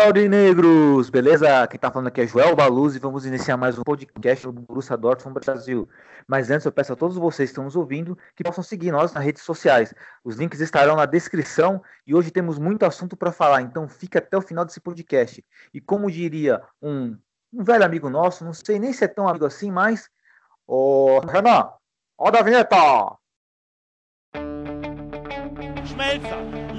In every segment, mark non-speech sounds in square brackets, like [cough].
Fala, Aurinegros! Beleza? Quem tá falando aqui é Joel Baluz e vamos iniciar mais um podcast do Borussia Dortmund Brasil. Mas antes eu peço a todos vocês que estão nos ouvindo que possam seguir nós nas redes sociais. Os links estarão na descrição e hoje temos muito assunto para falar, então fica até o final desse podcast. E como diria um, um velho amigo nosso, não sei nem se é tão amigo assim, mas... Ô, Renan, roda a vinheta! Schmelzer,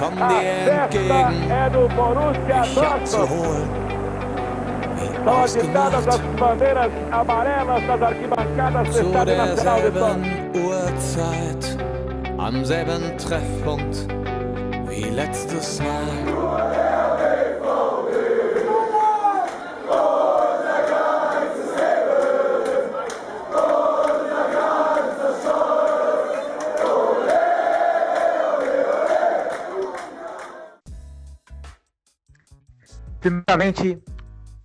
kommen dir entgegen. Ich abzuholen. Ausgemacht. Zu derselben Uhrzeit, am selben Treffpunkt wie letztes Mal. Primeiramente,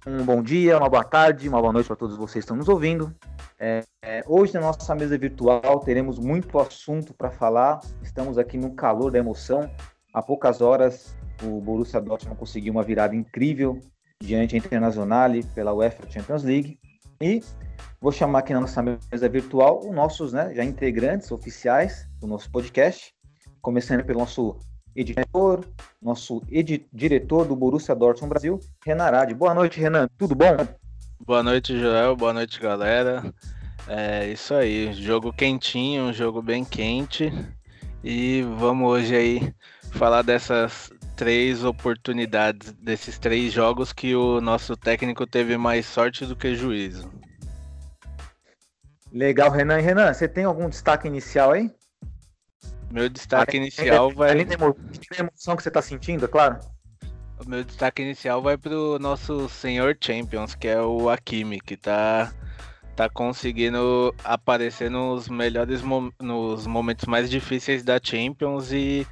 um bom dia, uma boa tarde, uma boa noite para todos vocês que estão nos ouvindo. É, é, hoje, na nossa mesa virtual, teremos muito assunto para falar. Estamos aqui no calor da emoção. Há poucas horas, o Borussia Dortmund conseguiu uma virada incrível diante da Internacional pela UEFA Champions League. E vou chamar aqui na nossa mesa virtual os nossos né, já integrantes oficiais do nosso podcast, começando pelo nosso editor, nosso edi- diretor do Borussia Dortmund Brasil, Renan Arade. Boa noite, Renan. Tudo bom? Boa noite, Joel. Boa noite, galera. É isso aí, jogo quentinho, um jogo bem quente. E vamos hoje aí falar dessas três oportunidades, desses três jogos que o nosso técnico teve mais sorte do que juízo. Legal, Renan. E Renan, você tem algum destaque inicial aí? Meu destaque Além- inicial vai, Além da emo- da emoção que você está sentindo, é claro. o meu destaque inicial vai pro nosso senhor Champions, que é o Hakimi, que tá tá conseguindo aparecer nos melhores nos momentos mais difíceis da Champions e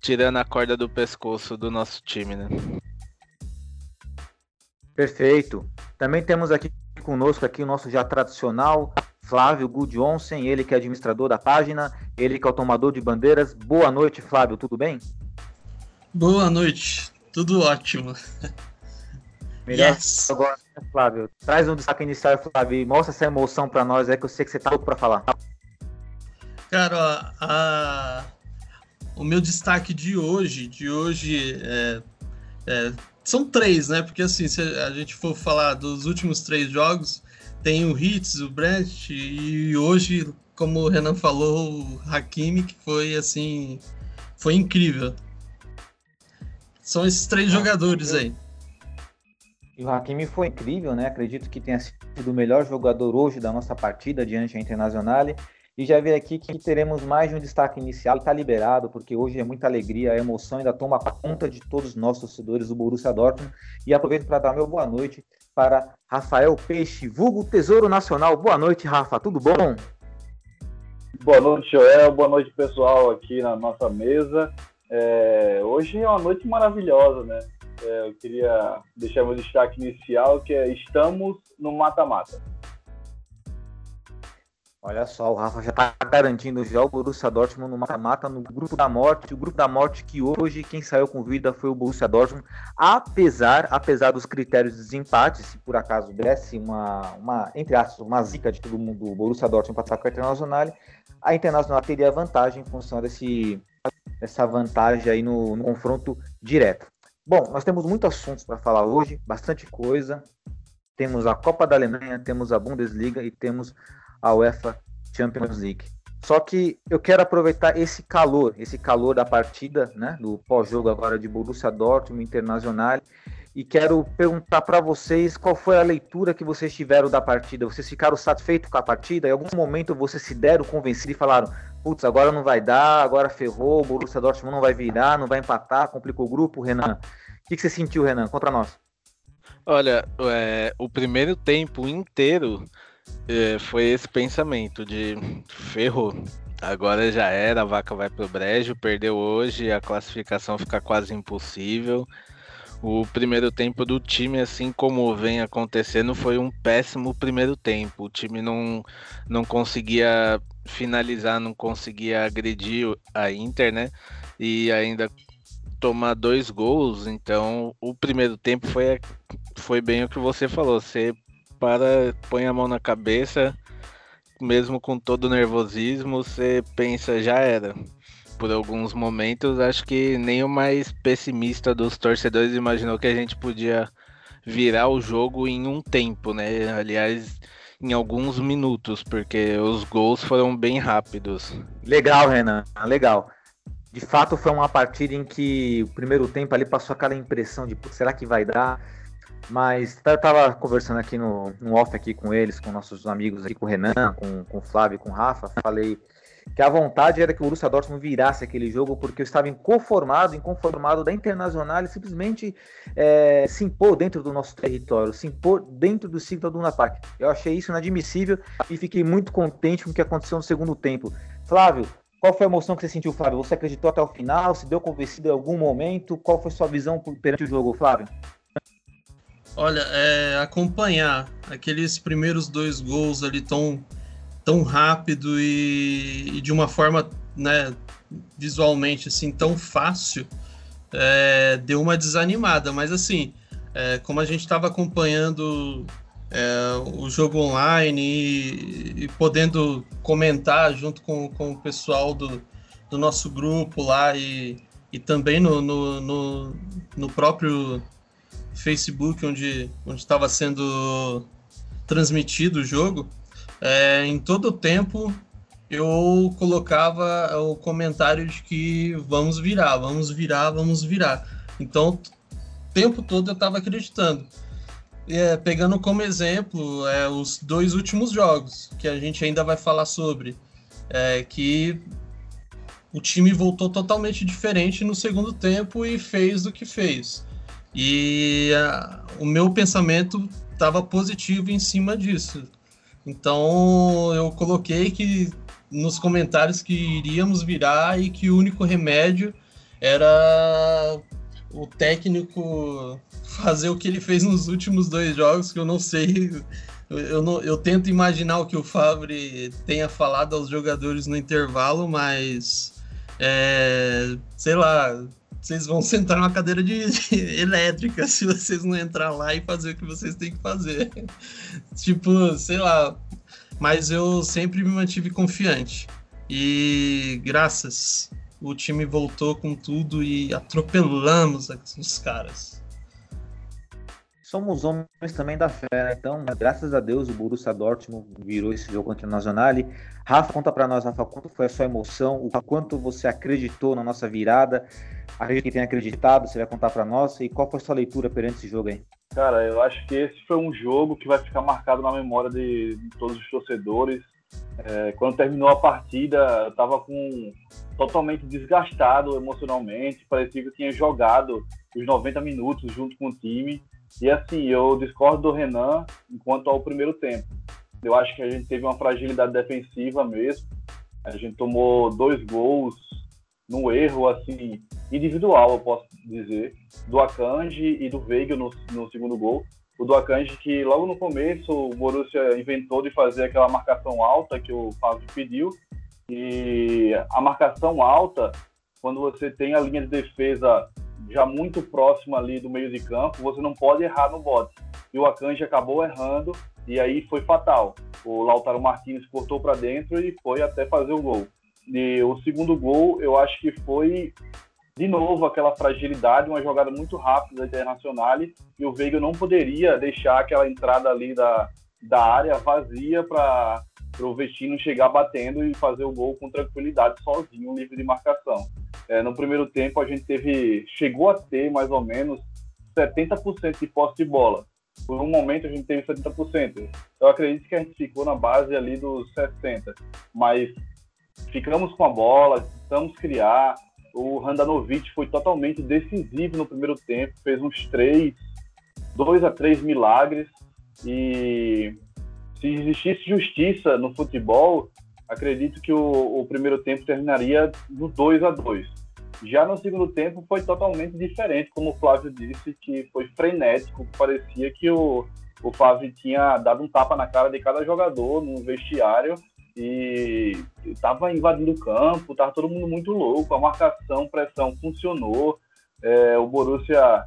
tirando a corda do pescoço do nosso time, né? Perfeito. Também temos aqui conosco aqui o nosso já tradicional Flávio Gudjonsen, ele que é administrador da página, ele que é o tomador de bandeiras. Boa noite, Flávio, tudo bem? Boa noite, tudo ótimo. Melhor Yes. agora, né, Flávio. Traz um destaque inicial, Flávio, e mostra essa emoção para nós, é que eu sei que você tá louco para falar. Cara, ó, a- o meu destaque de hoje, de hoje é, é, são três, né? Porque assim, se a gente for falar dos últimos três jogos, tem o Hits, o Brest e hoje, como o Renan falou, o Hakimi, que foi assim, foi incrível. São esses três jogadores aí. E o Hakimi foi incrível, né? Acredito que tenha sido o melhor jogador hoje da nossa partida diante da Internacional. E já vi aqui que teremos mais de um destaque inicial, está liberado, porque hoje é muita alegria, a emoção ainda toma conta de todos nós torcedores do Borussia Dortmund. E aproveito para dar meu boa noite para Rafael Peixe, vulgo Tesouro Nacional. Boa noite, Rafa, tudo bom? Boa noite, Joel. Boa noite, pessoal, aqui na nossa mesa. É, hoje é uma noite maravilhosa, né? É, eu queria deixar meu destaque inicial, que é estamos no mata-mata. Olha só, o Rafa já está garantindo já o Borussia Dortmund no mata-mata, no grupo da morte. O grupo da morte que hoje quem saiu com vida foi o Borussia Dortmund, apesar, apesar dos critérios de desempate, se por acaso desse uma, uma entre aspas, uma zica de todo mundo, o Borussia Dortmund para com a Internacional, a Internacional teria vantagem em função desse, dessa vantagem aí no, no confronto direto. Bom, nós temos muitos assuntos para falar hoje, bastante coisa. Temos a Copa da Alemanha, temos a Bundesliga e temos a UEFA Champions League. Só que eu quero aproveitar esse calor, esse calor da partida, né, do pós-jogo agora de Borussia Dortmund Internacional, e quero perguntar para vocês qual foi a leitura que vocês tiveram da partida. Vocês ficaram satisfeitos com a partida? Em algum momento vocês se deram convencidos e falaram: putz, agora não vai dar, agora ferrou, o Borussia Dortmund não vai virar, não vai empatar, complicou o grupo, Renan. O que, que você sentiu, Renan? Contra nós. Olha, é, o primeiro tempo inteiro é, foi esse pensamento de ferrou. Agora já era, a vaca vai pro brejo, perdeu hoje, a classificação fica quase impossível. O primeiro tempo do time, assim como vem acontecendo, foi um péssimo primeiro tempo. O time não, não conseguia finalizar, não conseguia agredir a Inter, né? E ainda tomar dois gols. Então, o primeiro tempo foi, foi bem o que você falou. Você para, põe a mão na cabeça, mesmo com todo o nervosismo, você pensa, já era. Por alguns momentos, acho que nem o mais pessimista dos torcedores imaginou que a gente podia virar o jogo em um tempo, né? Aliás, em alguns minutos, porque os gols foram bem rápidos. Legal, Renan, legal. De fato, foi uma partida em que o primeiro tempo ali passou aquela impressão de será que vai dar? Mas eu tava conversando aqui no, no off aqui com eles, com nossos amigos aqui, com o Renan, com, com o Flávio, com o Rafa, falei que a vontade era que o Borussia Dortmund virasse aquele jogo, porque eu estava inconformado, inconformado da Internacional e simplesmente é, se impor dentro do nosso território, se impor dentro do ciclo do Napac. Eu achei isso inadmissível e fiquei muito contente com o que aconteceu no segundo tempo. Flávio, qual foi a emoção que você sentiu, Flávio? Você acreditou até o final? Se deu convencido em algum momento? Qual foi sua visão perante o jogo, Flávio? Olha, é, acompanhar aqueles primeiros dois gols ali tão, tão rápido e, e de uma forma, né, visualmente assim tão fácil, é, deu uma desanimada. Mas assim, é, como a gente estava acompanhando é, o jogo online e, e, podendo comentar junto com, com o pessoal do, do nosso grupo lá e, e também no, no, no, no próprio Facebook, onde estava sendo transmitido o jogo, é, em todo o tempo eu colocava o comentário de que vamos virar, vamos virar, vamos virar. Então, o tempo todo eu estava acreditando. É, pegando como exemplo é, os dois últimos jogos, que a gente ainda vai falar sobre, é, que o time voltou totalmente diferente no segundo tempo e fez o que fez. E uh, o meu pensamento estava positivo em cima disso. Então eu coloquei que nos comentários que iríamos virar e que o único remédio era o técnico fazer o que ele fez nos últimos dois jogos, que eu não sei. Eu, não, eu tento imaginar o que o Favre tenha falado aos jogadores no intervalo, mas é, sei lá, vocês vão sentar numa cadeira de, de, [laughs] elétrica se vocês não entrar lá e fazer o que vocês têm que fazer. [laughs] tipo, sei lá. Mas eu sempre me mantive confiante. E graças, o time voltou com tudo e atropelamos os caras somos homens também da fé, né? Então, graças a Deus, o Borussia Dortmund virou esse jogo contra o Nacional. Rafa, conta para nós, Rafa, quanto foi a sua emoção, o quanto você acreditou na nossa virada, a gente que tem acreditado, você vai contar para nós, e qual foi a sua leitura perante esse jogo aí? Cara, eu acho que esse foi um jogo que vai ficar marcado na memória de, de todos os torcedores. É, quando terminou a partida, eu estava com totalmente desgastado emocionalmente, parecia que eu tinha jogado os 90 minutos junto com o time e assim, eu discordo do Renan enquanto ao primeiro tempo. Eu acho que a gente teve uma fragilidade defensiva mesmo. A gente tomou dois gols num erro assim individual, eu posso dizer, do Akanji e do Veiga no, no segundo gol. O do Akanji que logo no começo o Borussia inventou de fazer aquela marcação alta que o Fábio pediu. E a marcação alta, quando você tem a linha de defesa já muito próximo ali do meio de campo, você não pode errar no bote. E o Akanji acabou errando e aí foi fatal. O Lautaro Martins cortou para dentro e foi até fazer o gol. E o segundo gol, eu acho que foi de novo aquela fragilidade, uma jogada muito rápida da Internacional e o Veiga não poderia deixar aquela entrada ali da, da área vazia para o Vestino chegar batendo e fazer o gol com tranquilidade sozinho, livre de marcação. É, no primeiro tempo a gente teve, chegou a ter mais ou menos 70% de posse de bola. Por um momento a gente teve 70%. Eu acredito que a gente ficou na base ali dos 60%. Mas ficamos com a bola, tentamos criar. O Randanovic foi totalmente decisivo no primeiro tempo, fez uns três, dois a três milagres e se existisse justiça no futebol, acredito que o, o primeiro tempo terminaria no 2 a 2 Já no segundo tempo foi totalmente diferente, como o Flávio disse, que foi frenético, parecia que o, o Flávio tinha dado um tapa na cara de cada jogador no vestiário e estava invadindo o campo, estava todo mundo muito louco, a marcação, pressão funcionou, é, o Borussia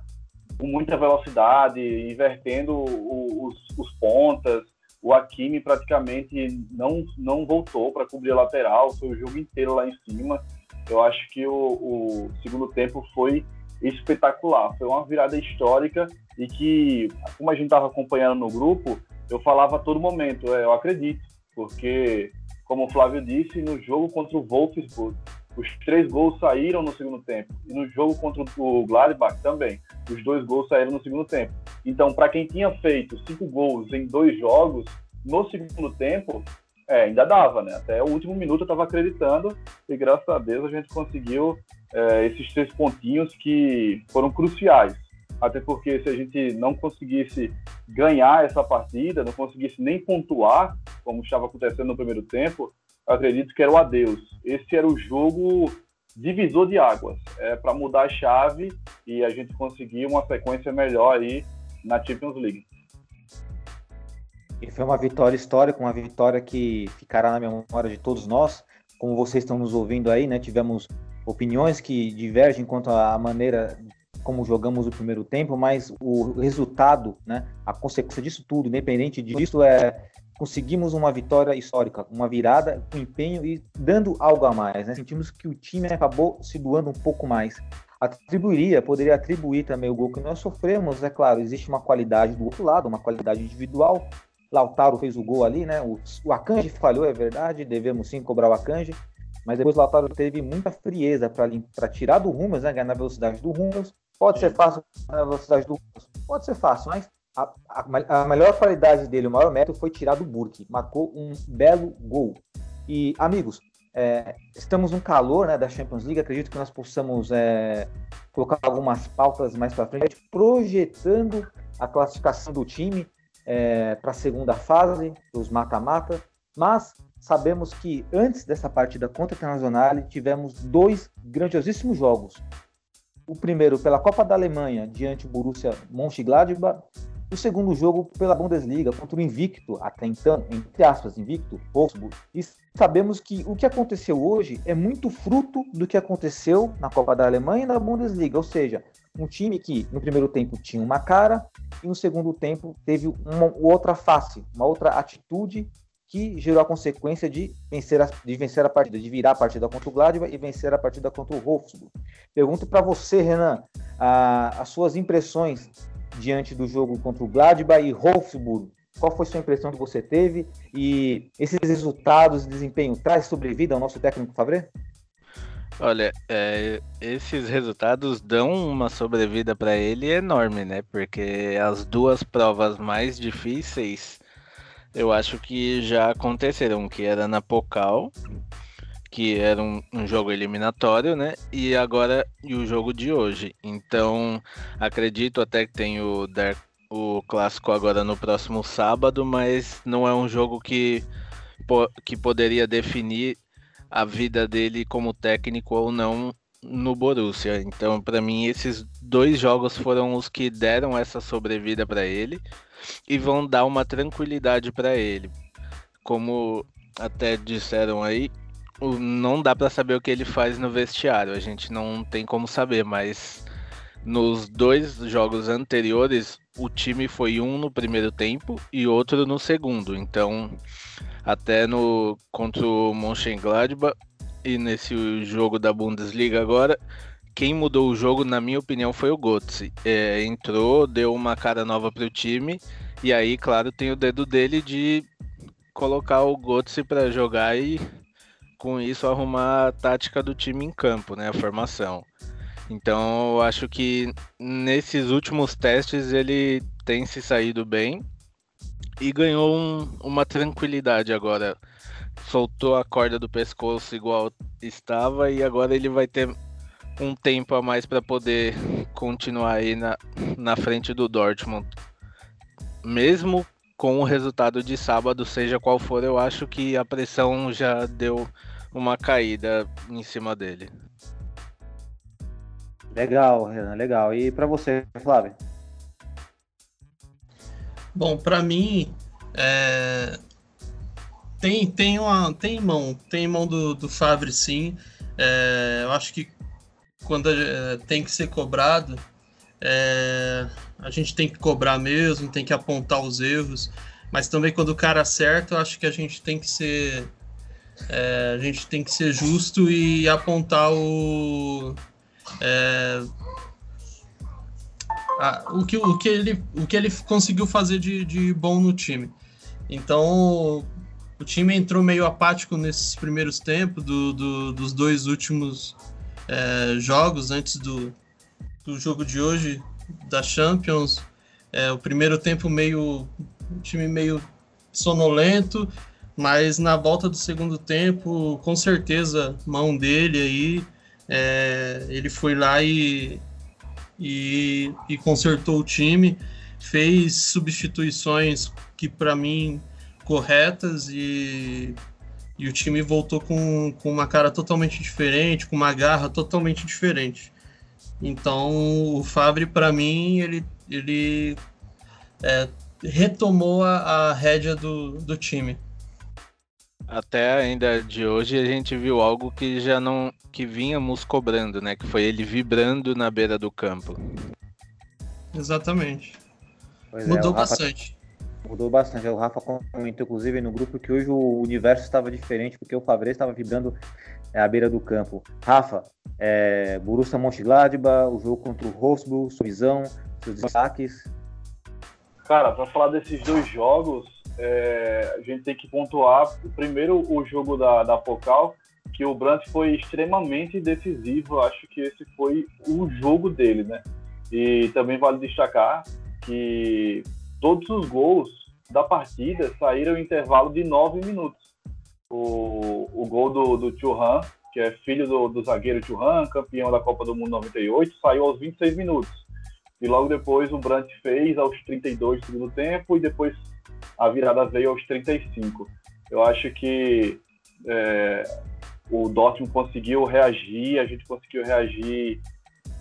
com muita velocidade, invertendo os, os pontas, o Hakimi praticamente não, não voltou para cobrir a lateral, foi o jogo inteiro lá em cima. Eu acho que o, o segundo tempo foi espetacular, foi uma virada histórica e que, como a gente estava acompanhando no grupo, eu falava a todo momento, é, eu acredito, porque, como o Flávio disse, no jogo contra o Wolfsburg, os três gols saíram no segundo tempo. E no jogo contra o Gladbach também. Os dois gols saíram no segundo tempo. Então, para quem tinha feito cinco gols em dois jogos, no segundo tempo, é, ainda dava, né? Até o último minuto eu estava acreditando e graças a Deus a gente conseguiu é, esses três pontinhos que foram cruciais. Até porque se a gente não conseguisse ganhar essa partida, não conseguisse nem pontuar, como estava acontecendo no primeiro tempo, acredito que era o adeus. Esse era o jogo divisor de águas, é, para mudar a chave e a gente conseguir uma sequência melhor aí na Champions League. E foi uma vitória histórica, uma vitória que ficará na memória de todos nós. Como vocês estão nos ouvindo aí, né? Tivemos opiniões que divergem quanto à maneira como jogamos o primeiro tempo, mas o resultado, né, a consequência disso tudo, independente disso, é conseguimos uma vitória histórica, uma virada com empenho e dando algo a mais. Né? Sentimos que o time acabou se doando um pouco mais. Atribuiria, poderia atribuir também o gol que nós sofremos, é claro, existe uma qualidade do outro lado, uma qualidade individual. Lautaro fez o gol ali, né? O, o Akanji falhou, é verdade, devemos sim cobrar o Akanji, mas depois o Lautaro teve muita frieza para tirar do Rummels, né? Ganhar na velocidade do Rummels. Pode ser fácil na velocidade do Rummels, pode ser fácil, mas a, a, a, melhor qualidade dele, o maior método foi tirar do Burke. Marcou um belo gol. E, amigos, é, estamos no calor né, da Champions League. Acredito que nós possamos é, colocar algumas pautas mais para frente, projetando a classificação do time é, para a segunda fase, dos mata-mata. Mas sabemos que antes dessa partida contra o Internacional tivemos dois grandiosíssimos jogos. O primeiro pela Copa da Alemanha diante do Borussia Mönchengladbach o segundo jogo pela Bundesliga contra o invicto, até então, entre aspas, invicto, Wolfsburg. E sabemos que o que aconteceu hoje é muito fruto do que aconteceu na Copa da Alemanha e na Bundesliga, ou seja, um time que no primeiro tempo tinha uma cara e no segundo tempo teve uma outra face, uma outra atitude que gerou a consequência de vencer a, de vencer a partida, de virar a partida contra o Gladbach e vencer a partida contra o Wolfsburg. Pergunto para você, Renan, a, as suas impressões diante do jogo contra o Gladbach e Wolfsburg. Qual foi sua impressão que você teve? E esses resultados e desempenho traz sobrevida ao nosso técnico Favre? Olha, é, esses resultados dão uma sobrevida para ele enorme, né? Porque as duas provas mais difíceis eu acho que já aconteceram, que era na Pocal que era um, um, jogo eliminatório, né? E agora e o jogo de hoje. Então, acredito até que tem o, o clássico agora no próximo sábado, mas não é um jogo que, que poderia definir a vida dele como técnico ou não no Borussia. Então, para mim, esses dois jogos foram os que deram essa sobrevida para ele e vão dar uma tranquilidade para ele. Como até disseram aí, não dá para saber o que ele faz no vestiário, a gente não tem como saber, mas nos dois jogos anteriores, o time foi um no primeiro tempo e outro no segundo. Então, até no contra o Mönchengladbach e nesse jogo da Bundesliga agora, quem mudou o jogo, na minha opinião, foi o Götze. É, entrou, deu uma cara nova para o time e aí, claro, tem o dedo dele de colocar o Götze para jogar e com isso arrumar a tática do time em campo, né, a formação. Então, eu acho que nesses últimos testes ele tem se saído bem e ganhou um, uma tranquilidade agora. Soltou a corda do pescoço igual estava e agora ele vai ter um tempo a mais para poder continuar aí na, na frente do Dortmund. Mesmo com o resultado de sábado, seja qual for, eu acho que a pressão já deu uma caída em cima dele. Legal, Renan, legal. E para você, Flávio? Bom, para mim, é... tem, tem, uma, tem mão, tem mão do, do Fabre sim. É... Eu acho que quando é, tem que ser cobrado, é... a gente tem que cobrar mesmo, tem que apontar os erros. Mas também quando o cara acerta, eu acho que a gente tem que ser. É, a gente tem que ser justo e apontar o. É, a, o, que, o, que ele, o que ele conseguiu fazer de, de bom no time. Então, o time entrou meio apático nesses primeiros tempos do, do dos dois últimos é, jogos antes do, do jogo de hoje da Champions. É, o primeiro tempo meio um time meio sonolento, mas na volta do segundo tempo, com certeza, mão dele aí, é, ele foi lá e, e, e consertou o time, fez substituições que para mim corretas e, e o time voltou com, com uma cara totalmente diferente, com uma garra totalmente diferente. Então o Fabre para mim ele, ele é, retomou a, a rédea do, do time. Até ainda de hoje a gente viu algo que já não que vínhamos cobrando, né? Que foi ele vibrando na beira do campo. Exatamente. Pois é, Mudou o Rafa- bastante. Mudou bastante. O Rafa comentou, inclusive, no grupo que hoje o universo estava diferente, porque o Fabrício estava vibrando é, à beira do campo. Rafa, é, Borussia Mönchengladbach, o jogo contra o Wolfsburg, sua visão, seus destaques. Cara, para falar desses dois jogos, é, a gente tem que pontuar primeiro o jogo da, da Pocal, que o Brandt foi extremamente decisivo. Acho que esse foi o jogo dele, né? E também vale destacar que todos os gols da partida saíram em intervalo de nove minutos. O, o gol do, do Churran, que é filho do, do zagueiro Churran, campeão da Copa do Mundo 98, saiu aos 26 minutos. E logo depois o Brandt fez aos 32 do segundo tempo e depois a virada veio aos 35. Eu acho que é, o Dortmund conseguiu reagir, a gente conseguiu reagir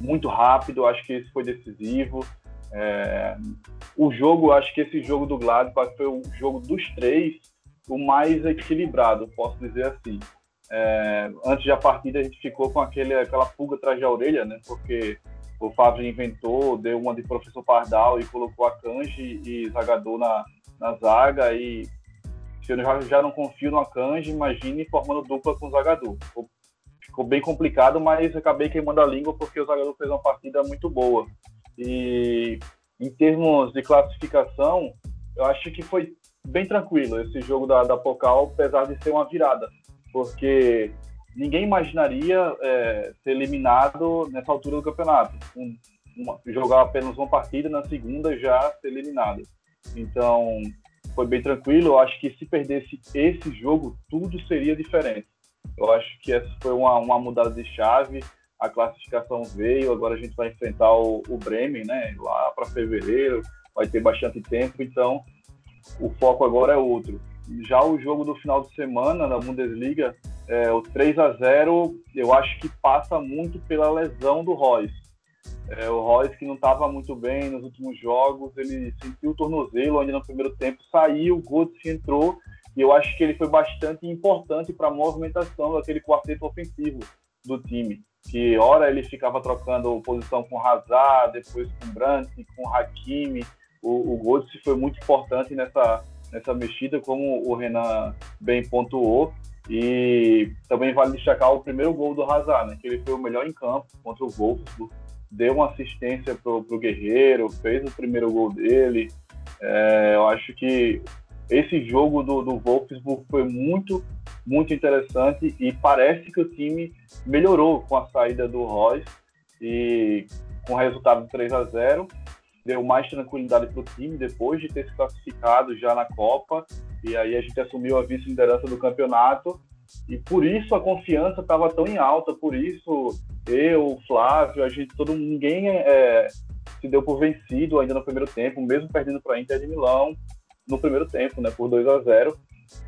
muito rápido, acho que esse foi decisivo. É, o jogo, acho que esse jogo do Gladbach foi o jogo dos três o mais equilibrado, posso dizer assim. É, antes da partida a gente ficou com aquele, aquela pulga atrás da orelha, né? Porque o Fábio inventou, deu uma de professor Pardal e colocou a Kanji e Zagadou na, na zaga e se eu já, já não confio no Akanji, imagine formando dupla com o Zagadou. Ficou, ficou bem complicado, mas acabei queimando a língua porque o Zagadou fez uma partida muito boa. E em termos de classificação, eu acho que foi bem tranquilo esse jogo da, da Pocal, apesar de ser uma virada, porque ninguém imaginaria é, ser eliminado nessa altura do campeonato. Um, uma, jogar apenas uma partida, na segunda já ser eliminado. Então, foi bem tranquilo. Eu acho que se perdesse esse jogo, tudo seria diferente. Eu acho que essa foi uma, uma mudada de chave. A classificação veio, agora a gente vai enfrentar o, o Bremen, né? Lá para fevereiro, vai ter bastante tempo, então o foco agora é outro. Já o jogo do final de semana na Bundesliga, é, o 3 a 0 eu acho que passa muito pela lesão do Royce. É, o Royce, que não estava muito bem nos últimos jogos, ele sentiu o tornozelo ainda no primeiro tempo, saiu, o Götze entrou, e eu acho que ele foi bastante importante para a movimentação daquele quarteto ofensivo do time. Que hora ele ficava trocando posição com Hazard, depois com Brandt, com Hakimi. O, o Götze foi muito importante nessa, nessa mexida, como o Renan bem pontuou. E também vale destacar o primeiro gol do Hazard, né, que ele foi o melhor em campo contra o Wolfsburg deu uma assistência pro, pro Guerreiro, fez o primeiro gol dele. É, eu acho que esse jogo do, do Wolfsburg foi muito, muito interessante e parece que o time melhorou com a saída do Royce e com o resultado de 3 a 0 deu mais tranquilidade para o time depois de ter se classificado já na Copa. E aí a gente assumiu a vice-liderança do campeonato. E por isso a confiança estava tão em alta, por isso eu, Flávio, a gente, todo ninguém é, se deu por vencido ainda no primeiro tempo, mesmo perdendo para a Inter de Milão no primeiro tempo, né, por 2 a 0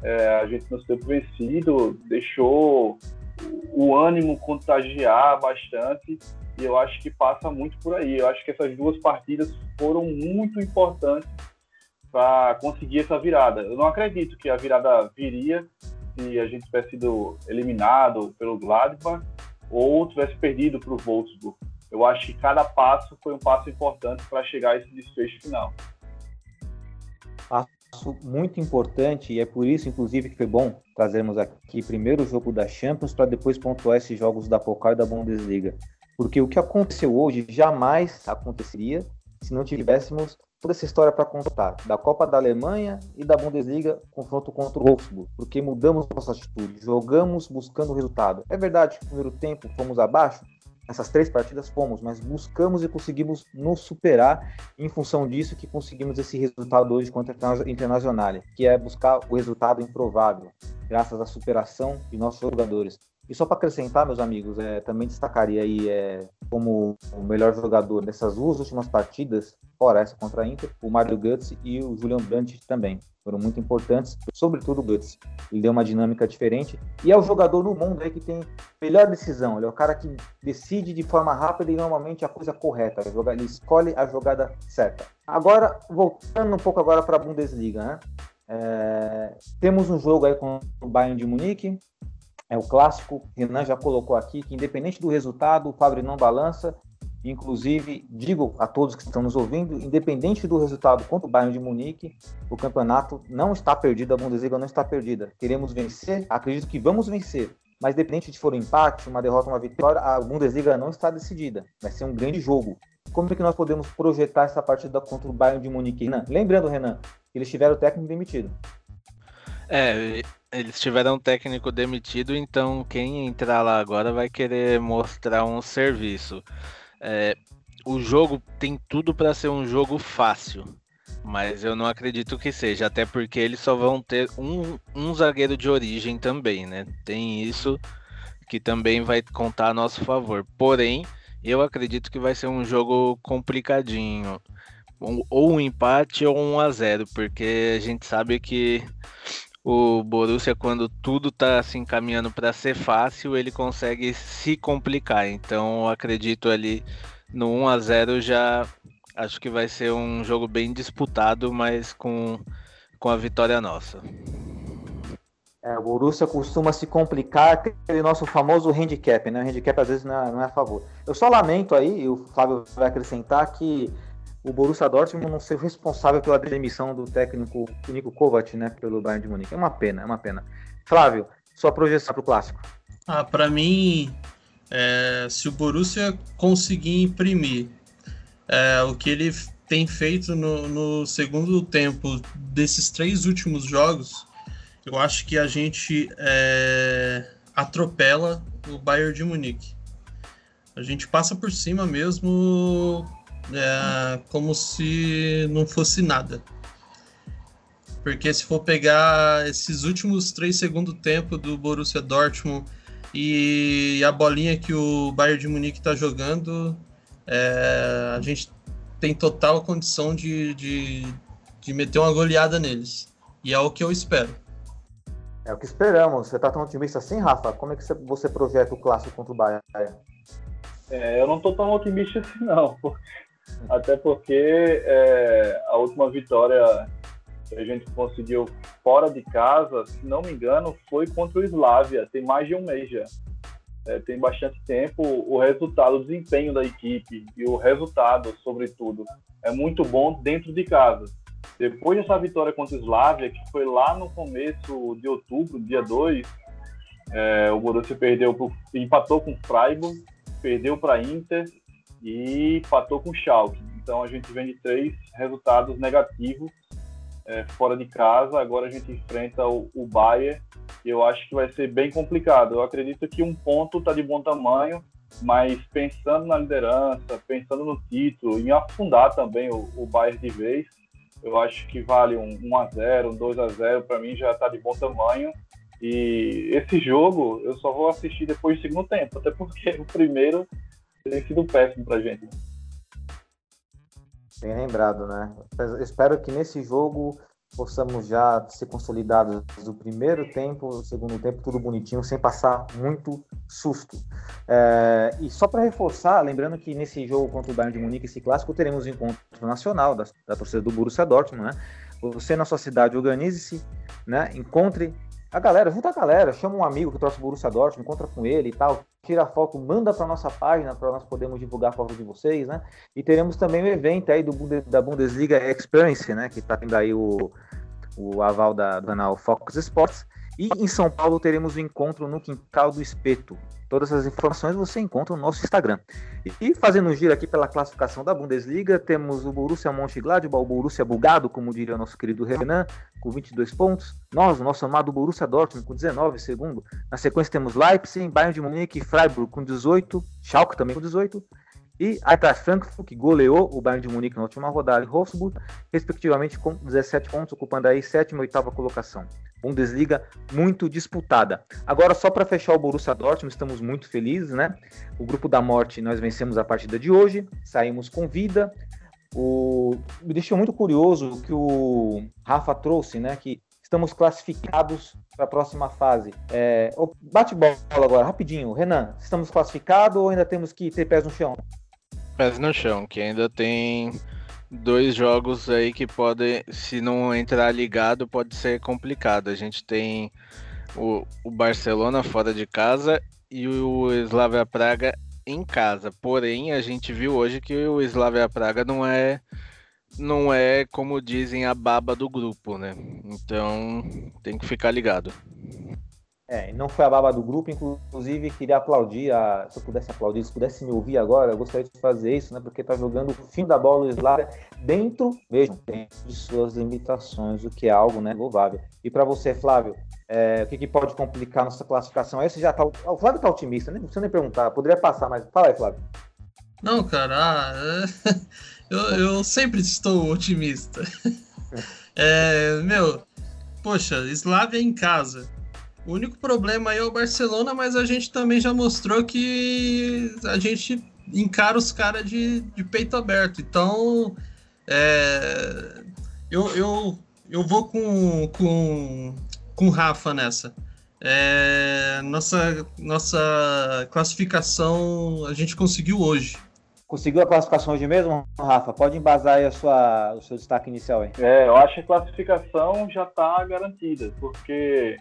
é, a gente não se deu por vencido, deixou o ânimo contagiar bastante e eu acho que passa muito por aí. Eu acho que essas duas partidas foram muito importantes para conseguir essa virada. Eu não acredito que a virada viria se a gente tivesse sido eliminado pelo Gladbach ou tivesse perdido para o Wolfsburg. Eu acho que cada passo foi um passo importante para chegar a esse desfecho final. Muito importante e é por isso, inclusive, que foi bom trazermos aqui primeiro o jogo da Champions para depois pontuar esses jogos da Pokal e da Bundesliga. Porque o que aconteceu hoje jamais aconteceria se não tivéssemos toda essa história para contar da Copa da Alemanha e da Bundesliga, confronto contra o Wolfsburg, porque mudamos nossa atitude, jogamos buscando o resultado. É verdade que no primeiro tempo fomos abaixo, essas três partidas fomos, mas buscamos e conseguimos nos superar em função disso que conseguimos esse resultado hoje contra a Internacional, que é buscar o resultado improvável, graças à superação de nossos jogadores. E só para acrescentar, meus amigos, é, também destacaria aí é, como o melhor jogador dessas duas últimas partidas, fora essa contra a Inter, o Mario Guts e o Julian Brandt também. Foram muito importantes, sobretudo o Guts. Ele deu uma dinâmica diferente e é o jogador no mundo aí que tem melhor decisão. Ele é o cara que decide de forma rápida e normalmente a coisa correta. Ele escolhe a jogada certa. Agora, voltando um pouco agora para a Bundesliga, né? É, temos um jogo aí com o Bayern de Munique, é o clássico. Renan já colocou aqui que, independente do resultado, o Fábio não balança. Inclusive, digo a todos que estão nos ouvindo, independente do resultado contra o Bayern de Munique, o campeonato não está perdido, a Bundesliga não está perdida. Queremos vencer, acredito que vamos vencer. Mas independente de for um empate, uma derrota, uma vitória, a Bundesliga não está decidida. Vai ser um grande jogo. Como é que nós podemos projetar essa partida contra o Bayern de Munique? Renan, lembrando, Renan, eles tiveram o técnico demitido. É, eles tiveram um técnico demitido, então quem entrar lá agora vai querer mostrar um serviço. É, o jogo tem tudo para ser um jogo fácil, mas eu não acredito que seja, até porque eles só vão ter um, um zagueiro de origem também, né? Tem isso que também vai contar a nosso favor. Porém, eu acredito que vai ser um jogo complicadinho. Ou um empate ou um a zero, porque a gente sabe que o Borussia, quando tudo tá se encaminhando para ser fácil, ele consegue se complicar. Então, acredito ali no 1 a 0 já acho que vai ser um jogo bem disputado, mas com, com a vitória nossa. É, o Borussia costuma se complicar, aquele nosso famoso handicap, né? O handicap às vezes não é, não é a favor. Eu só lamento aí, e o Flávio vai acrescentar, que o Borussia Dortmund não ser responsável pela demissão do técnico Nico Kovac, né, pelo Bayern de Munique. É uma pena, é uma pena. Flávio, sua projeção para o clássico? Ah, para mim, é, se o Borussia conseguir imprimir é, o que ele tem feito no, no, segundo tempo desses três últimos jogos, eu acho que a gente é, atropela o Bayern de Munique. A gente passa por cima mesmo é, como se não fosse nada. Porque se for pegar esses últimos três segundos tempo do Borussia Dortmund e a bolinha que o Bayern de Munique está jogando, é, a gente tem total condição de, de, de meter uma goleada neles. E é o que eu espero. É o que esperamos. Você está tão otimista assim, Rafa? Como é que você projeta o clássico contra o Bayern? É, eu não estou tão otimista assim, não. Até porque é, a última vitória que a gente conseguiu fora de casa, se não me engano, foi contra o Slavia. Tem mais de um mês já. É, tem bastante tempo. O resultado, o desempenho da equipe e o resultado, sobretudo, é muito bom dentro de casa. Depois dessa vitória contra o Slavia, que foi lá no começo de outubro, dia 2, é, o Borussia perdeu pro, empatou com o Freiburg, perdeu para Inter e empatou com o Schalke. Então a gente vem de três resultados negativos é, fora de casa. Agora a gente enfrenta o, o Bayern eu acho que vai ser bem complicado. Eu acredito que um ponto está de bom tamanho, mas pensando na liderança, pensando no título, em afundar também o, o Bayern de vez, eu acho que vale um 1 a 0, um 2 a 0 para mim já está de bom tamanho E esse jogo eu só vou assistir depois do segundo tempo, até porque [laughs] o primeiro tem sido péssimo pra gente. Bem lembrado, né? Espero que nesse jogo possamos já ser consolidados do primeiro tempo, do segundo tempo, tudo bonitinho, sem passar muito susto. É, e só para reforçar, lembrando que nesse jogo contra o Bayern de Munique, esse clássico, teremos um encontro nacional da, da torcida do Borussia Dortmund, né? Você na sua cidade organize-se, né? Encontre a galera, junta a galera, chama um amigo que torce o Borussia Dortmund, encontra com ele e tal, tira a foto, manda para nossa página para nós podermos divulgar a foto de vocês, né? E teremos também o um evento aí do, da Bundesliga Experience, né? Que está tendo aí o, o aval da, do canal Focus Sports. E em São Paulo teremos o um encontro no Quintal do Espeto. Todas as informações você encontra no nosso Instagram. E, fazendo um giro aqui pela classificação da Bundesliga, temos o Borussia Mönchengladbach, o Borussia bugado, como diria o nosso querido Renan, com 22 pontos. Nós, o nosso amado Borussia Dortmund, com 19, segundo. Na sequência temos Leipzig, Bayern de Munique Freiburg com 18. Schalke também com 18 e Eintracht Frankfurt, que goleou o Bayern de Munique na última rodada, e Wolfsburg, respectivamente com 17 pontos, ocupando aí sétima e oitava colocação. Bundesliga muito disputada. Agora, só para fechar o Borussia Dortmund, estamos muito felizes, né? O grupo da morte, nós vencemos a partida de hoje, saímos com vida. O... Me deixou muito curioso o que o Rafa trouxe, né? Que estamos classificados para a próxima fase. É... Bate bola agora, rapidinho. Renan, estamos classificados ou ainda temos que ter pés no chão? Pés no chão, que ainda tem dois jogos aí que podem, se não entrar ligado, pode ser complicado. A gente tem o, o Barcelona fora de casa e o Slavia Praga em casa. Porém, a gente viu hoje que o Slavia Praga não é não é como dizem a baba do grupo, né? Então, tem que ficar ligado. É, não foi a baba do grupo, inclusive queria aplaudir, a, se eu pudesse aplaudir, se pudesse me ouvir agora, eu gostaria de fazer isso, né? Porque tá jogando o fim da bola do Slavia dentro, mesmo, dentro de suas limitações, o que é algo, né, louvável. E para você, Flávio, é, o que, que, pode complicar nossa classificação? Você já tá, o Flávio tá otimista, né? Não precisa nem perguntar, poderia passar, mas fala aí, Flávio. Não, cara, ah, [laughs] eu, eu sempre estou otimista. [laughs] É, meu, poxa, Slavia em casa o único problema aí é o Barcelona, mas a gente também já mostrou que a gente encara os caras de, de peito aberto. Então, é, eu, eu, eu vou com, com, com o Rafa nessa. É, nossa, nossa classificação a gente conseguiu hoje. Conseguiu a classificação hoje mesmo, Rafa? Pode embasar aí a sua, o seu destaque inicial aí. É, eu acho que a classificação já está garantida, porque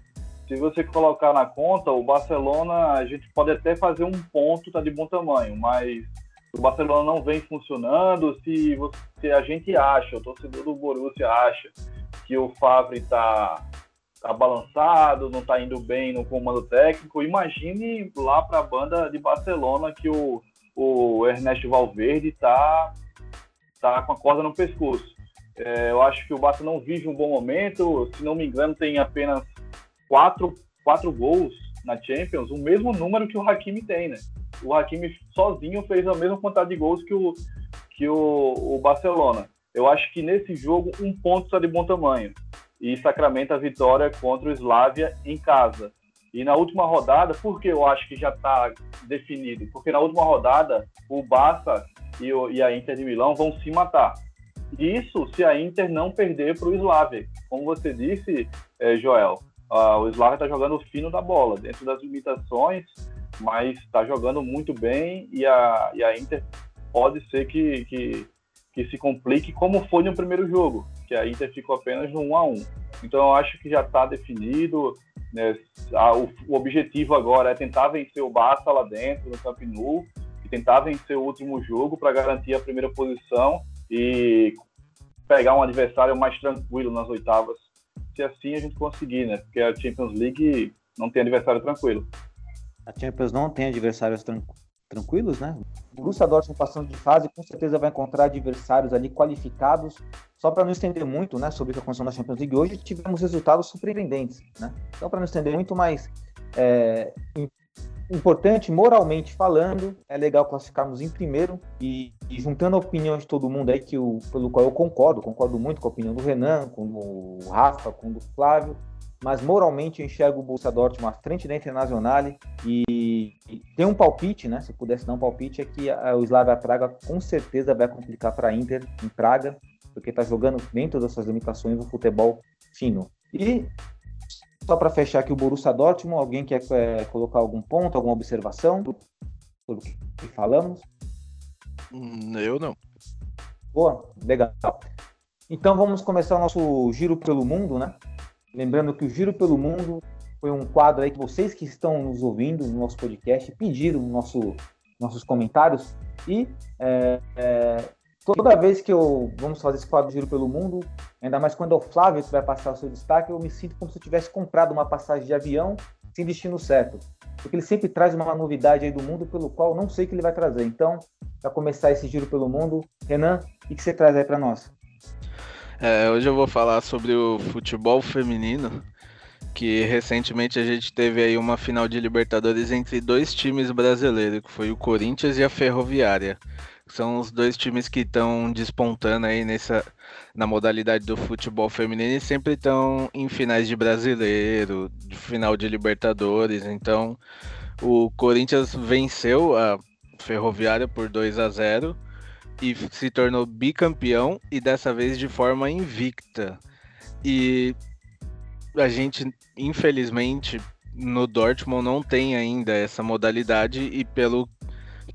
se você colocar na conta, o Barcelona, a gente pode até fazer um ponto, tá de bom tamanho, mas o Barcelona não vem funcionando, se, você, se a gente acha, o torcedor do Borussia acha que o Favre tá, tá balançado, não tá indo bem no comando técnico, imagine lá para a banda de Barcelona que o, o Ernesto Valverde tá, tá com a corda no pescoço. É, eu acho que o Barça não vive um bom momento, se não me engano tem apenas quatro, quatro gols na Champions, o mesmo número que o Hakimi tem, né? O Hakimi sozinho fez a mesma quantidade de gols que o, que o, o Barcelona. Eu acho que nesse jogo um ponto está de bom tamanho e sacramenta a vitória contra o Slavia em casa. E na última rodada, por que eu acho que já está definido? Porque na última rodada o Barça e, o, e, a Inter de Milão vão se matar. Isso se a Inter não perder para o Slavia. Como você disse, eh, Joel, Uh, o Slavia está jogando fino da bola, dentro das limitações, mas está jogando muito bem e a, e a Inter pode ser que, que, que, se complique como foi no primeiro jogo, que a Inter ficou apenas no 1 a 1 Então eu acho que já está definido. Né, a, o, o, objetivo agora é tentar vencer o Barça lá dentro, no Camp Nou, e tentar vencer o último jogo para garantir a primeira posição e pegar um adversário mais tranquilo nas oitavas se assim a gente conseguir, né? Porque a Champions League não tem adversário tranquilo. A Champions não tem adversários tran tranquilos, né? O Borussia Dortmund passando de fase, com certeza vai encontrar adversários ali qualificados. Só para não estender muito, né, sobre o que aconteceu na Champions League hoje, tivemos resultados surpreendentes, né? Então, para não estender muito, mais é, importante, moralmente falando, é legal classificarmos em primeiro e, e, juntando a opinião de todo mundo aí, que o, pelo qual eu concordo, concordo muito com a opinião do Renan, com o Rafa, com o do Flávio, mas moralmente eu enxergo o Borussia Dortmund à frente da Internacional e, e tem um palpite, né? Se pudesse dar um palpite, é que a, o Slavia Praga com certeza vai complicar para a Inter em Praga, porque está jogando dentro das suas limitações o futebol fino. E só para fechar aqui o Borussia Dortmund, alguém quer é, colocar algum ponto, alguma observação sobre o que falamos? Hum, eu não. Boa, legal. Então vamos começar o nosso giro pelo mundo, né? Lembrando que o Giro pelo Mundo foi um quadro aí que vocês que estão nos ouvindo no nosso podcast pediram no nosso, nossos comentários. E é, é, toda vez que eu vamos fazer esse quadro Giro pelo Mundo, ainda mais quando é o Flávio que vai passar o seu destaque, eu me sinto como se eu tivesse comprado uma passagem de avião sem destino certo. Porque ele sempre traz uma novidade aí do mundo pelo qual não sei o que ele vai trazer. Então, para começar esse Giro pelo Mundo, Renan, o que você traz aí para nós? É, hoje eu vou falar sobre o futebol feminino, que recentemente a gente teve aí uma final de Libertadores entre dois times brasileiros, que foi o Corinthians e a Ferroviária. São os dois times que estão despontando aí nessa na modalidade do futebol feminino e sempre estão em finais de brasileiro, de final de Libertadores. Então, o Corinthians venceu a Ferroviária por 2 a 0 e se tornou bicampeão e dessa vez de forma invicta. E a gente, infelizmente, no Dortmund não tem ainda essa modalidade e pelo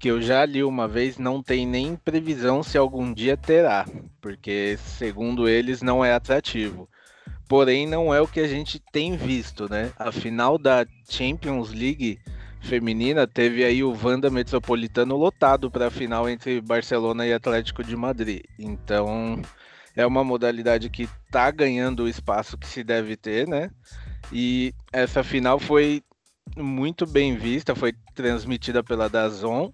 que eu já li uma vez, não tem nem previsão se algum dia terá, porque segundo eles não é atrativo. Porém, não é o que a gente tem visto, né? A final da Champions League feminina, teve aí o Wanda Metropolitano lotado para a final entre Barcelona e Atlético de Madrid. Então, é uma modalidade que está ganhando o espaço que se deve ter, né? E essa final foi muito bem vista, foi transmitida pela Dazon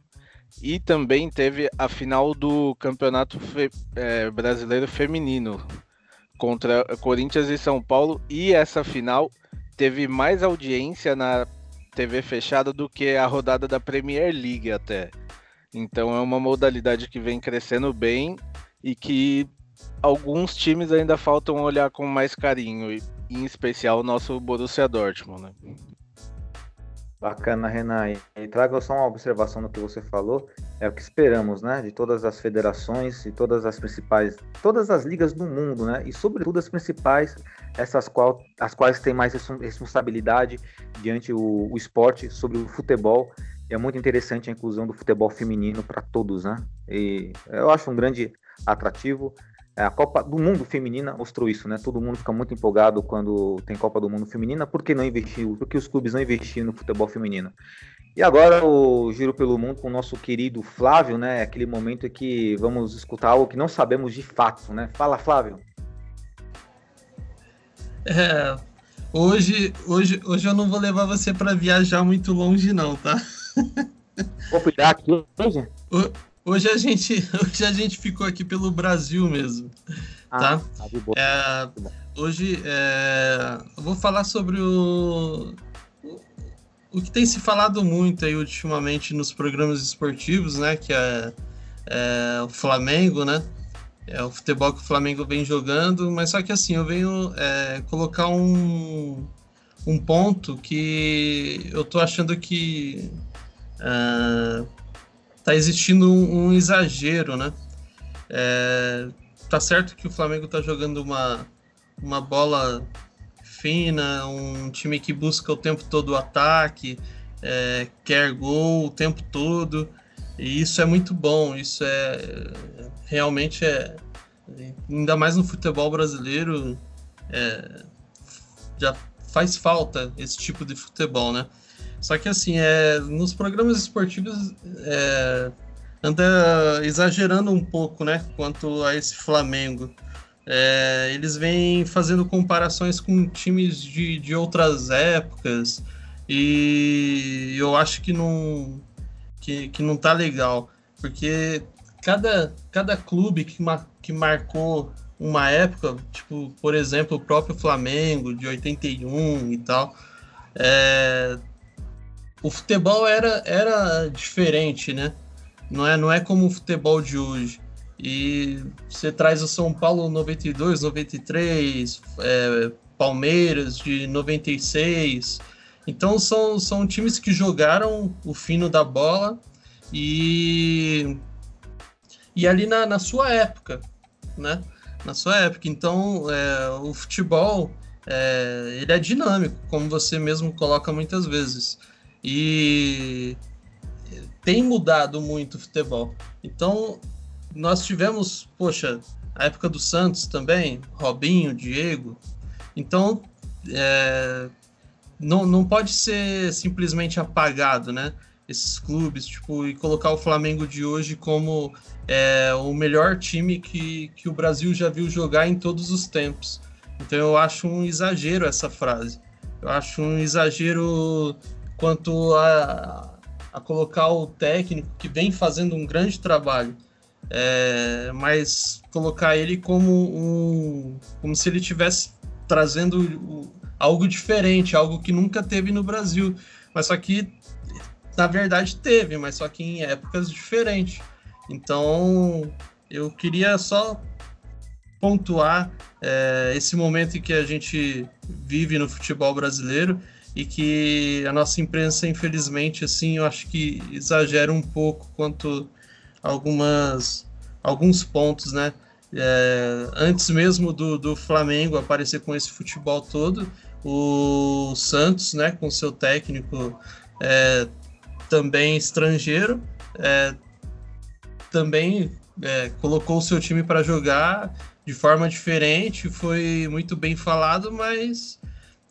e também teve a final do Campeonato Fe é, Brasileiro Feminino contra Corinthians e São Paulo e essa final teve mais audiência na TV fechada do que a rodada da Premier League até. Então é uma modalidade que vem crescendo bem e que alguns times ainda faltam olhar com mais carinho, em especial o nosso Borussia Dortmund. Né? Bacana, Renan. E traga só uma observação no que você falou. É o que esperamos, né? De todas as federações e todas as principais, todas as ligas do mundo, né? E sobretudo as principais, essas qual, as quais têm mais responsabilidade diante o, o esporte sobre o futebol. E é muito interessante a inclusão do futebol feminino para todos, né? E eu acho um grande atrativo. É, a Copa do Mundo Feminina mostrou isso, né? Todo mundo fica muito empolgado quando tem Copa do Mundo Feminina. Por que não investiu? Por que os clubes não investiram no futebol feminino? E agora o Giro pelo Mundo com o nosso querido Flávio, né? Aquele momento em que vamos escutar algo que não sabemos de fato, né? Fala, Flávio. É, hoje, hoje, hoje eu não vou levar você para viajar muito longe, não, tá? Vou cuidar aqui hoje? Hoje a gente, [laughs] hoje a gente ficou aqui pelo Brasil mesmo, ah, tá? tá é, hoje é, eu vou falar sobre o, o, o que tem se falado muito aí ultimamente nos programas esportivos, né? Que é, é, o Flamengo, né? É o futebol que o Flamengo vem jogando, mas só que assim eu venho é, colocar um, um ponto que eu tô achando que uh, tá existindo um, um exagero, né? É, tá certo que o Flamengo tá jogando uma, uma bola fina, um time que busca o tempo todo o ataque, é, quer gol o tempo todo, e isso é muito bom, isso é realmente é ainda mais no futebol brasileiro é, já faz falta esse tipo de futebol, né? Só que assim, é, nos programas esportivos é, anda exagerando um pouco, né? Quanto a esse Flamengo. É, eles vêm fazendo comparações com times de, de outras épocas e eu acho que não, que, que não tá legal. Porque cada, cada clube que, ma, que marcou uma época, tipo, por exemplo, o próprio Flamengo de 81 e tal, é, o futebol era, era diferente, né? Não é, não é como o futebol de hoje. E você traz o São Paulo 92, 93, é, Palmeiras de 96. Então são, são times que jogaram o fino da bola e, e ali na, na sua época, né? Na sua época. Então é, o futebol é, ele é dinâmico, como você mesmo coloca muitas vezes. E tem mudado muito o futebol. Então nós tivemos, poxa, a época do Santos também, Robinho, Diego. Então, é, não, não pode ser simplesmente apagado, né? Esses clubes, tipo, e colocar o Flamengo de hoje como é, o melhor time que, que o Brasil já viu jogar em todos os tempos. Então eu acho um exagero essa frase. Eu acho um exagero quanto a, a colocar o técnico que vem fazendo um grande trabalho é, mas colocar ele como um como se ele tivesse trazendo algo diferente, algo que nunca teve no Brasil, mas só que na verdade teve, mas só que em épocas diferentes. Então eu queria só pontuar é, esse momento em que a gente vive no futebol brasileiro e que a nossa imprensa, infelizmente, assim, eu acho que exagera um pouco quanto algumas alguns pontos, né? É, antes mesmo do, do Flamengo aparecer com esse futebol todo, o Santos, né, com seu técnico é, também estrangeiro, é, também é, colocou o seu time para jogar de forma diferente, foi muito bem falado, mas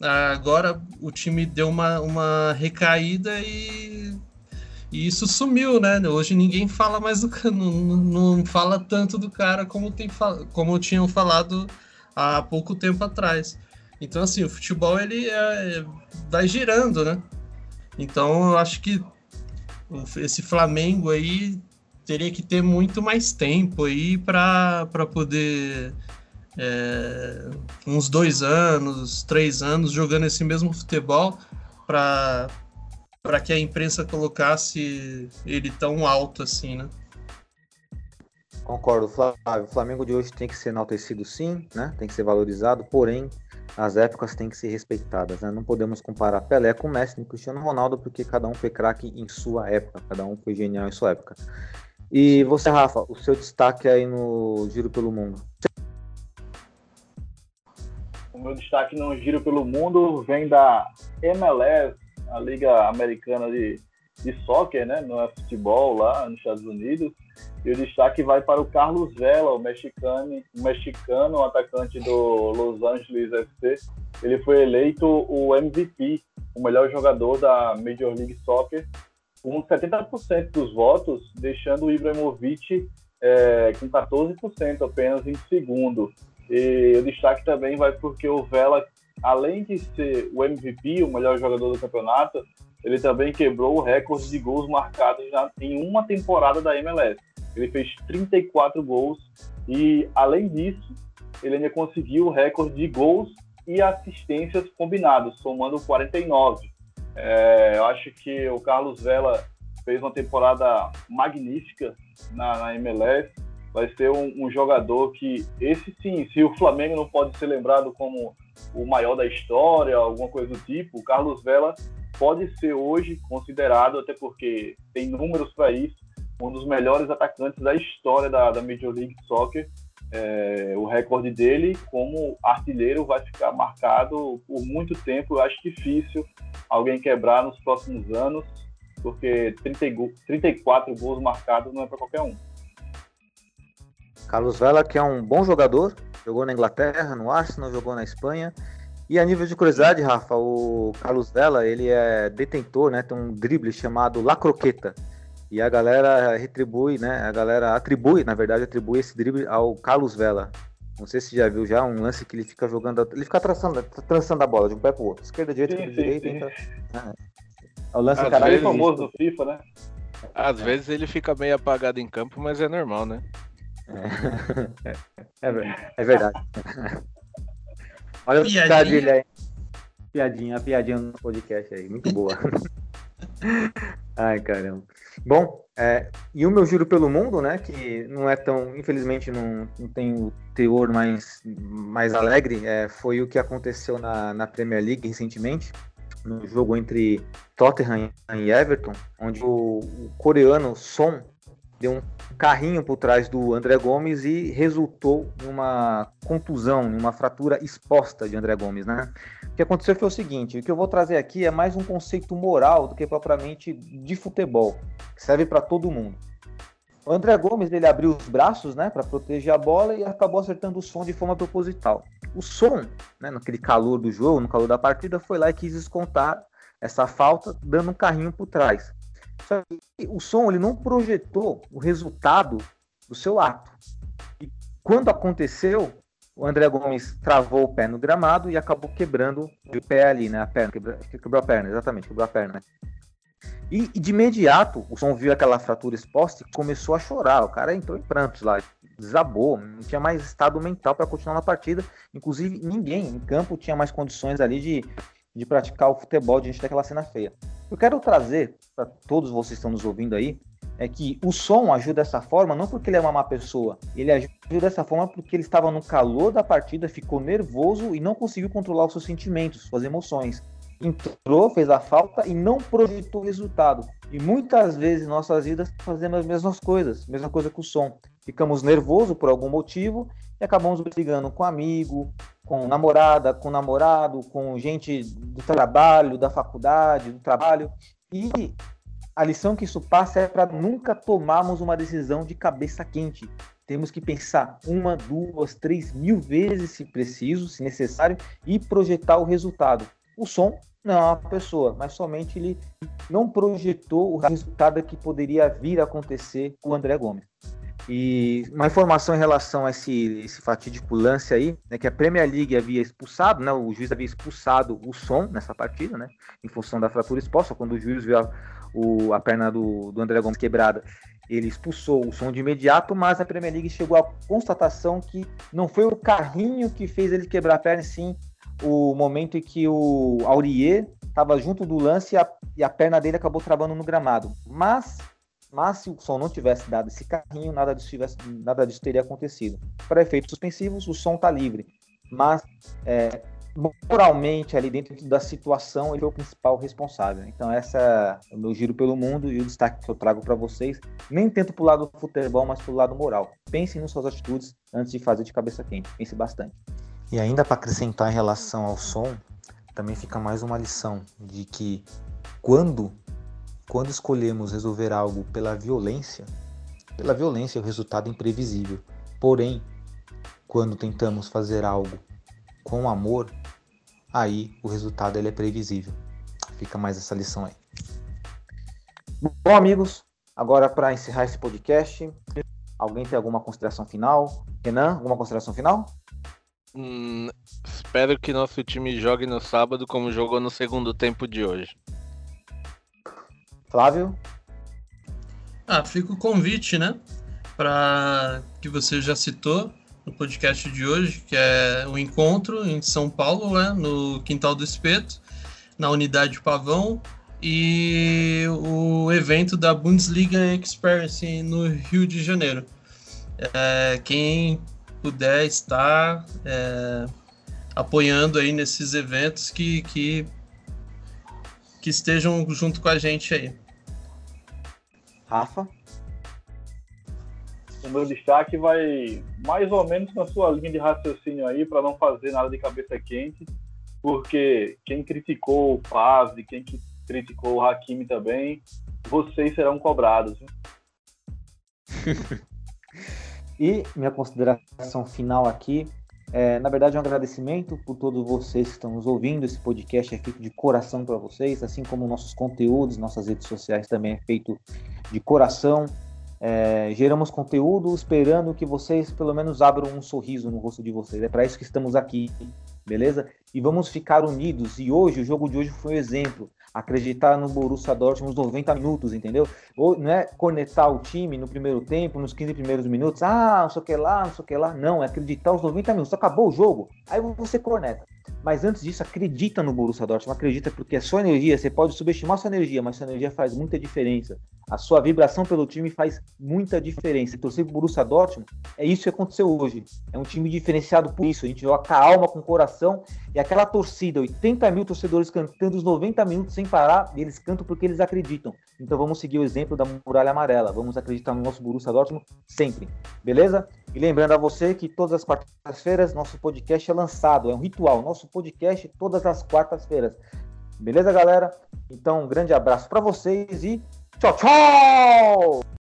agora o time deu uma, uma recaída e e isso sumiu, né? Hoje ninguém fala mais do não, não fala tanto do cara como, tem, como tinham falado há pouco tempo atrás. Então, assim, o futebol ele é, vai girando, né? Então, eu acho que esse Flamengo aí teria que ter muito mais tempo aí para poder. É, uns dois anos, três anos jogando esse mesmo futebol para para que a imprensa colocasse ele tão alto assim, né? Concordo, Flávio. O Flamengo de hoje tem que ser enaltecido sim, né? Tem que ser valorizado, porém as épocas têm que ser respeitadas, né? Não podemos comparar Pelé com Messi e Cristiano Ronaldo porque cada um foi craque em sua época, cada um foi genial em sua época. E você, Rafa, o seu destaque aí no Giro pelo Mundo? O meu destaque no Giro pelo Mundo vem da MLS, a Liga Americana de, de Soccer, né? Não é futebol lá nos Estados Unidos. E o destaque vai para o Carlos Vela, o mexicano, o mexicano atacante do Los Angeles FC. Ele foi eleito o MVP, o melhor jogador da Major League Soccer, com 70% dos votos, deixando o Ibrahimovic é, com 14% apenas em segundo. E o destaque também vai porque o Vela além de ser o MVP, o melhor jogador do campeonato, ele também quebrou o recorde de gols marcados em uma temporada da MLS. Ele fez 34 gols e, além disso, ele ainda conseguiu o recorde de gols e assistências combinados, somando 49. É, eu acho que o Carlos Vela fez uma temporada magnífica na, na MLS. Vai ser um, um jogador que, esse sim, se o Flamengo não pode ser lembrado como o maior da história, alguma coisa do tipo, o Carlos Vela pode ser hoje considerado, até porque tem números para isso, um dos melhores atacantes da história da, da Major League Soccer. É, o recorde dele como artilheiro vai ficar marcado por muito tempo. Eu acho difícil alguém quebrar nos próximos anos, porque 30, 34 gols marcados não é para qualquer um. Carlos Vela, que é um bom jogador, jogou na Inglaterra, no Arsenal, jogou na Espanha. E a nível de curiosidade, Rafa, o Carlos Vela, ele é detentor, né? Tem um drible chamado La Croqueta. E a galera retribui, né? A galera atribui, na verdade, atribui esse drible ao Carlos Vela. Não sei se já viu já um lance que ele fica jogando, ele fica traçando, traçando a bola de um pé pro outro, esquerda, direita, sim, esquerda, sim, direita. Sim. Então... É o lance Às caralho vezes, famoso do FIFA, né? Às vezes ele fica meio apagado em campo, mas é normal, né? É, [laughs] é, é verdade. Olha a piadinha aí. Piadinha, a piadinha no podcast aí, muito boa. [laughs] Ai, caramba. Bom, é, e o meu giro pelo mundo, né? Que não é tão, infelizmente, não, não tem o teor mais, mais alegre, é, foi o que aconteceu na, na Premier League recentemente, no jogo entre Tottenham e Everton, onde o, o coreano Son deu um carrinho por trás do André Gomes e resultou em uma contusão, em uma fratura exposta de André Gomes, né? O que aconteceu foi o seguinte: o que eu vou trazer aqui é mais um conceito moral do que propriamente de futebol, que serve para todo mundo. O André Gomes ele abriu os braços, né, para proteger a bola e acabou acertando o som de forma proposital. O som, né, naquele calor do jogo, no calor da partida, foi lá e quis descontar essa falta, dando um carrinho por trás. Só que o som ele não projetou o resultado do seu ato. E quando aconteceu, o André Gomes travou o pé no gramado e acabou quebrando o pé ali, né? A perna, quebrou, quebrou a perna, exatamente, quebrou a perna. Né? E, e, de imediato, o som viu aquela fratura exposta e começou a chorar. O cara entrou em prantos lá, desabou, não tinha mais estado mental para continuar na partida. Inclusive, ninguém em campo tinha mais condições ali de, de praticar o futebol diante daquela cena feia. Eu quero trazer para todos vocês que estão nos ouvindo aí é que o som ajuda dessa forma não porque ele é uma má pessoa, ele ajuda dessa forma porque ele estava no calor da partida, ficou nervoso e não conseguiu controlar os seus sentimentos, suas emoções. Entrou, fez a falta e não projetou o resultado. E muitas vezes em nossas vidas fazemos as mesmas coisas, mesma coisa com o som. Ficamos nervosos por algum motivo e acabamos brigando com amigo, com namorada, com namorado, com gente do trabalho, da faculdade, do trabalho. E a lição que isso passa é para nunca tomarmos uma decisão de cabeça quente. Temos que pensar uma, duas, três mil vezes, se preciso, se necessário, e projetar o resultado. O som não é uma pessoa, mas somente ele não projetou o resultado que poderia vir a acontecer com o André Gomes. E uma informação em relação a esse, esse fatídico lance aí, né, que a Premier League havia expulsado, né, o juiz havia expulsado o som nessa partida, né, em função da fratura exposta, quando o juiz viu a, o, a perna do, do André Gomes quebrada, ele expulsou o som de imediato, mas a Premier League chegou à constatação que não foi o carrinho que fez ele quebrar a perna, sim o momento em que o Aurier estava junto do lance e a, e a perna dele acabou travando no gramado. Mas mas se o som não tivesse dado esse carrinho, nada disso, tivesse, nada disso teria acontecido. Para efeitos suspensivos, o som está livre. Mas é, moralmente, ali dentro da situação, ele é o principal responsável. Então, essa é o meu giro pelo mundo e o destaque que eu trago para vocês. Nem para o lado do futebol, mas para o lado moral. Pensem nas suas atitudes antes de fazer de cabeça quente. Pense bastante. E ainda para acrescentar em relação ao som, também fica mais uma lição de que quando quando escolhemos resolver algo pela violência, pela violência o resultado é imprevisível. Porém, quando tentamos fazer algo com amor, aí o resultado ele é previsível. Fica mais essa lição aí. Bom, amigos, agora para encerrar esse podcast, alguém tem alguma consideração final? Renan, alguma consideração final? Hum, espero que nosso time jogue no sábado como jogou no segundo tempo de hoje. Flávio? Ah, fica o convite, né? Para que você já citou no podcast de hoje, que é o encontro em São Paulo, né? no Quintal do Espeto, na unidade Pavão, e o evento da Bundesliga Experience no Rio de Janeiro. É, quem puder estar é, apoiando aí nesses eventos que, que que estejam junto com a gente aí. Rafa? O meu destaque vai mais ou menos na sua linha de raciocínio aí, para não fazer nada de cabeça quente, porque quem criticou o Paz e quem criticou o Hakimi também, vocês serão cobrados. [laughs] e minha consideração final aqui é, na verdade, é um agradecimento por todos vocês que estão nos ouvindo. Esse podcast é feito de coração para vocês, assim como nossos conteúdos, nossas redes sociais também é feito de coração. É, geramos conteúdo esperando que vocês pelo menos abram um sorriso no rosto de vocês. É para isso que estamos aqui, beleza? E vamos ficar unidos. E hoje, o jogo de hoje foi um exemplo acreditar no Borussia Dortmund uns 90 minutos, entendeu? Ou não é conectar o time no primeiro tempo, nos 15 primeiros minutos, ah, não sei o que lá, não sei o que lá. Não, é acreditar os 90 minutos. Acabou o jogo, aí você conecta. Mas antes disso, acredita no Borussia Dortmund, acredita porque é sua energia, você pode subestimar sua energia, mas sua energia faz muita diferença. A sua vibração pelo time faz muita diferença. Torcer pro Borussia Dortmund é isso que aconteceu hoje. É um time diferenciado por isso. A gente joga com a alma, com o coração. E aquela torcida, 80 mil torcedores cantando os 90 minutos sem parar, e eles cantam porque eles acreditam. Então vamos seguir o exemplo da Muralha Amarela. Vamos acreditar no nosso Borussia Dortmund sempre. Beleza? E lembrando a você que todas as quartas-feiras nosso podcast é lançado. É um ritual. Nosso podcast todas as quartas-feiras. Beleza, galera? Então, um grande abraço para vocês e tchau, tchau!